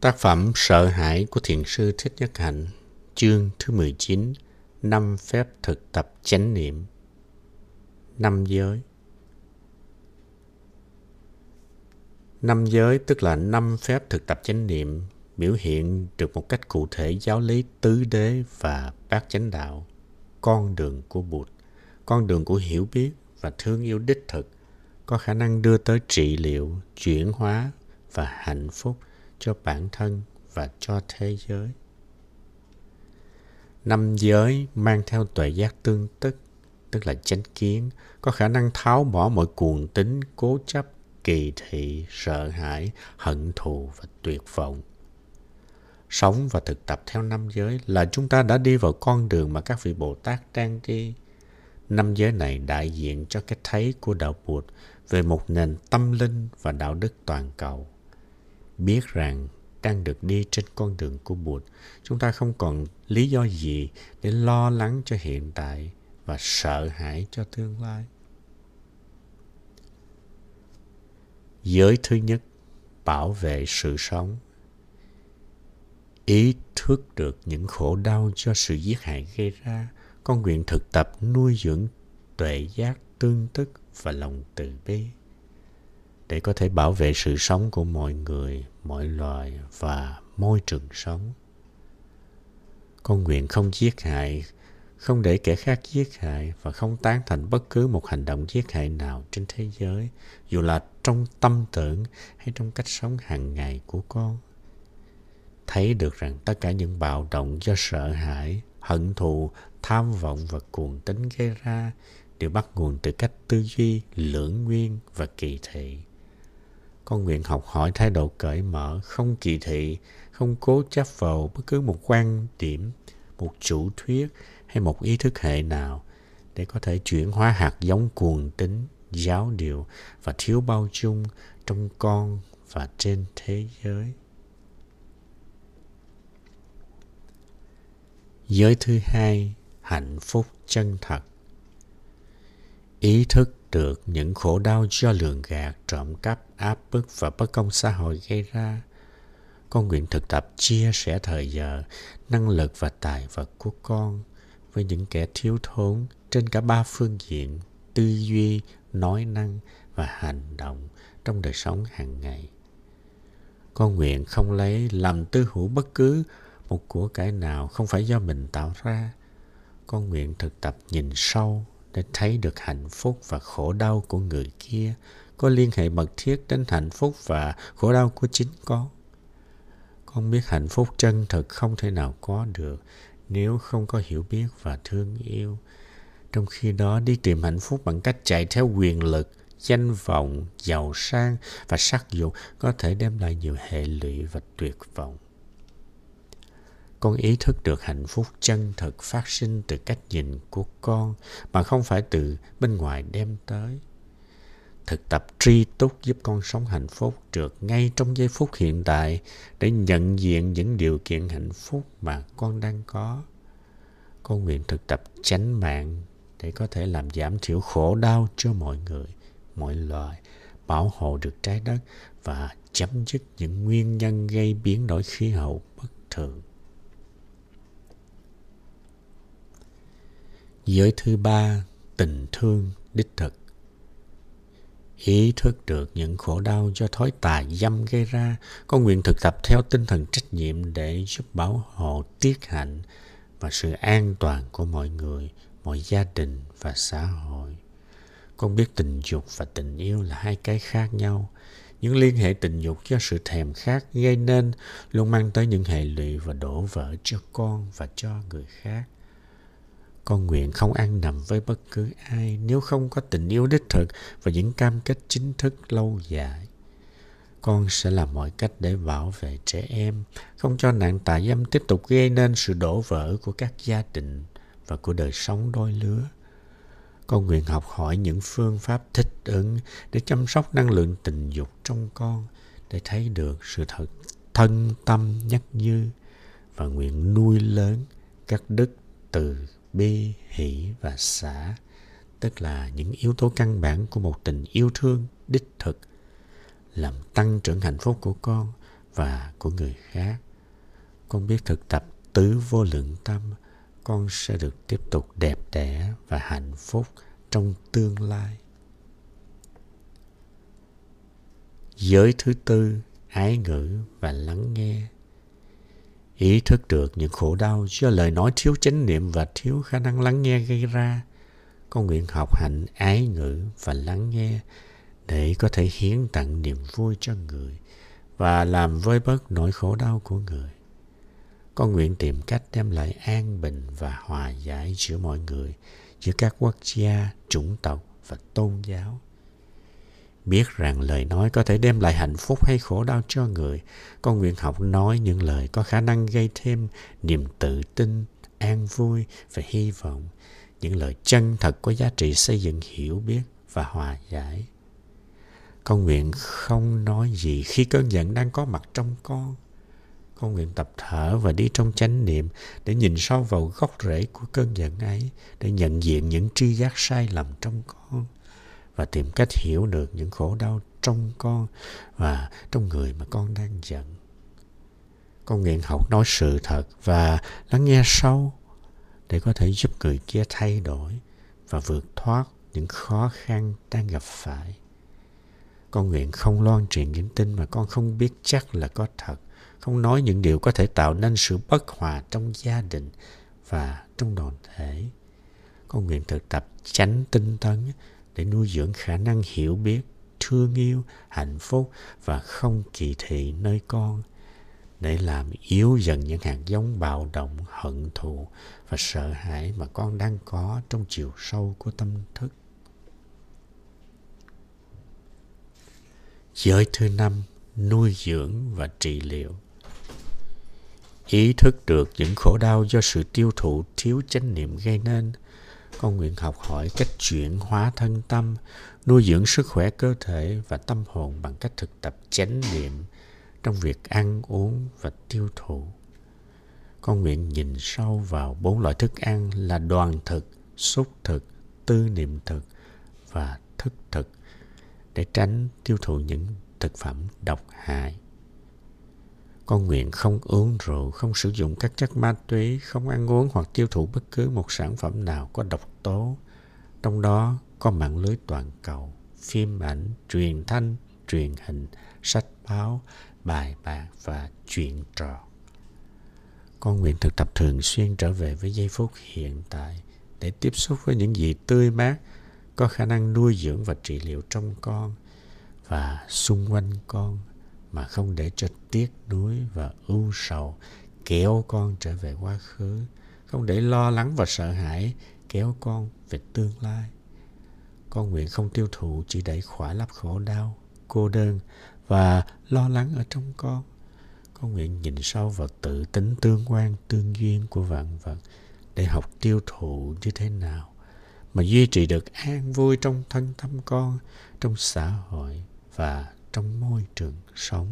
Tác phẩm Sợ hãi của Thiền sư Thích Nhất Hạnh, chương thứ 19, năm phép thực tập chánh niệm. Năm giới Năm giới tức là năm phép thực tập chánh niệm biểu hiện được một cách cụ thể giáo lý tứ đế và bát chánh đạo, con đường của Bụt, con đường của hiểu biết và thương yêu đích thực, có khả năng đưa tới trị liệu, chuyển hóa và hạnh phúc cho bản thân và cho thế giới. Năm giới mang theo tuệ giác tương tức, tức là chánh kiến, có khả năng tháo bỏ mọi cuồng tính, cố chấp, kỳ thị, sợ hãi, hận thù và tuyệt vọng. Sống và thực tập theo năm giới là chúng ta đã đi vào con đường mà các vị Bồ Tát đang đi. Năm giới này đại diện cho cái thấy của đạo Bụt về một nền tâm linh và đạo đức toàn cầu. Biết rằng đang được đi trên con đường của Bụt, chúng ta không còn lý do gì để lo lắng cho hiện tại và sợ hãi cho tương lai. Giới thứ nhất, bảo vệ sự sống. Ý thức được những khổ đau do sự giết hại gây ra, con nguyện thực tập nuôi dưỡng tuệ giác tương tức và lòng từ bi để có thể bảo vệ sự sống của mọi người, mọi loài và môi trường sống. Con nguyện không giết hại, không để kẻ khác giết hại và không tán thành bất cứ một hành động giết hại nào trên thế giới, dù là trong tâm tưởng hay trong cách sống hàng ngày của con. Thấy được rằng tất cả những bạo động do sợ hãi, hận thù, tham vọng và cuồng tính gây ra đều bắt nguồn từ cách tư duy, lưỡng nguyên và kỳ thị. Con nguyện học hỏi thái độ cởi mở, không kỳ thị, không cố chấp vào bất cứ một quan điểm, một chủ thuyết hay một ý thức hệ nào để có thể chuyển hóa hạt giống cuồng tính, giáo điều và thiếu bao dung trong con và trên thế giới. Giới thứ hai, hạnh phúc chân thật. Ý thức được những khổ đau do lường gạt, trộm cắp, áp bức và bất công xã hội gây ra. Con nguyện thực tập chia sẻ thời giờ, năng lực và tài vật của con với những kẻ thiếu thốn trên cả ba phương diện tư duy, nói năng và hành động trong đời sống hàng ngày. Con nguyện không lấy làm tư hữu bất cứ một của cải nào không phải do mình tạo ra. Con nguyện thực tập nhìn sâu để thấy được hạnh phúc và khổ đau của người kia có liên hệ mật thiết đến hạnh phúc và khổ đau của chính con. Con biết hạnh phúc chân thực không thể nào có được nếu không có hiểu biết và thương yêu. Trong khi đó đi tìm hạnh phúc bằng cách chạy theo quyền lực, danh vọng, giàu sang và sắc dục có thể đem lại nhiều hệ lụy và tuyệt vọng con ý thức được hạnh phúc chân thực phát sinh từ cách nhìn của con, mà không phải từ bên ngoài đem tới. Thực tập tri túc giúp con sống hạnh phúc được ngay trong giây phút hiện tại để nhận diện những điều kiện hạnh phúc mà con đang có. Con nguyện thực tập chánh mạng để có thể làm giảm thiểu khổ đau cho mọi người, mọi loài, bảo hộ được trái đất và chấm dứt những nguyên nhân gây biến đổi khí hậu bất thường. Giới thứ ba, tình thương đích thực. Ý thức được những khổ đau do thói tà dâm gây ra, con nguyện thực tập theo tinh thần trách nhiệm để giúp bảo hộ tiết hạnh và sự an toàn của mọi người, mọi gia đình và xã hội. Con biết tình dục và tình yêu là hai cái khác nhau. Những liên hệ tình dục do sự thèm khát gây nên luôn mang tới những hệ lụy và đổ vỡ cho con và cho người khác con nguyện không ăn nằm với bất cứ ai nếu không có tình yêu đích thực và những cam kết chính thức lâu dài. Con sẽ làm mọi cách để bảo vệ trẻ em, không cho nạn tà dâm tiếp tục gây nên sự đổ vỡ của các gia đình và của đời sống đôi lứa. Con nguyện học hỏi những phương pháp thích ứng để chăm sóc năng lượng tình dục trong con, để thấy được sự thật thân tâm nhất như và nguyện nuôi lớn các đức từ bi, hỷ và xả, tức là những yếu tố căn bản của một tình yêu thương đích thực, làm tăng trưởng hạnh phúc của con và của người khác. Con biết thực tập tứ vô lượng tâm, con sẽ được tiếp tục đẹp đẽ và hạnh phúc trong tương lai. Giới thứ tư, ái ngữ và lắng nghe. Ý thức được những khổ đau do lời nói thiếu chánh niệm và thiếu khả năng lắng nghe gây ra. Con nguyện học hành ái ngữ và lắng nghe để có thể hiến tặng niềm vui cho người và làm vơi bớt nỗi khổ đau của người. Con nguyện tìm cách đem lại an bình và hòa giải giữa mọi người, giữa các quốc gia, chủng tộc và tôn giáo. Biết rằng lời nói có thể đem lại hạnh phúc hay khổ đau cho người, con nguyện học nói những lời có khả năng gây thêm niềm tự tin, an vui và hy vọng, những lời chân thật có giá trị xây dựng hiểu biết và hòa giải. Con nguyện không nói gì khi cơn giận đang có mặt trong con. Con nguyện tập thở và đi trong chánh niệm để nhìn sâu vào gốc rễ của cơn giận ấy, để nhận diện những tri giác sai lầm trong con và tìm cách hiểu được những khổ đau trong con và trong người mà con đang giận. Con nguyện học nói sự thật và lắng nghe sâu để có thể giúp người kia thay đổi và vượt thoát những khó khăn đang gặp phải. Con nguyện không loan truyền những tin mà con không biết chắc là có thật, không nói những điều có thể tạo nên sự bất hòa trong gia đình và trong đoàn thể. Con nguyện thực tập tránh tinh tấn để nuôi dưỡng khả năng hiểu biết, thương yêu, hạnh phúc và không kỳ thị nơi con để làm yếu dần những hạt giống bạo động, hận thù và sợ hãi mà con đang có trong chiều sâu của tâm thức. Giới thứ năm, nuôi dưỡng và trị liệu. Ý thức được những khổ đau do sự tiêu thụ thiếu chánh niệm gây nên, con nguyện học hỏi cách chuyển hóa thân tâm, nuôi dưỡng sức khỏe cơ thể và tâm hồn bằng cách thực tập chánh niệm trong việc ăn uống và tiêu thụ. Con nguyện nhìn sâu vào bốn loại thức ăn là đoàn thực, xúc thực, tư niệm thực và thức thực để tránh tiêu thụ những thực phẩm độc hại. Con nguyện không uống rượu, không sử dụng các chất ma túy, không ăn uống hoặc tiêu thụ bất cứ một sản phẩm nào có độc tố. Trong đó có mạng lưới toàn cầu, phim ảnh, truyền thanh, truyền hình, sách báo, bài bạc và chuyện trò. Con nguyện thực tập thường xuyên trở về với giây phút hiện tại để tiếp xúc với những gì tươi mát, có khả năng nuôi dưỡng và trị liệu trong con và xung quanh con mà không để cho tiếc nuối và ưu sầu, kéo con trở về quá khứ. Không để lo lắng và sợ hãi, kéo con về tương lai. Con nguyện không tiêu thụ, chỉ để khỏa lấp khổ đau, cô đơn và lo lắng ở trong con. Con nguyện nhìn sâu vào tự tính tương quan, tương duyên của vạn vật để học tiêu thụ như thế nào, mà duy trì được an vui trong thân tâm con, trong xã hội và trong môi trường sống.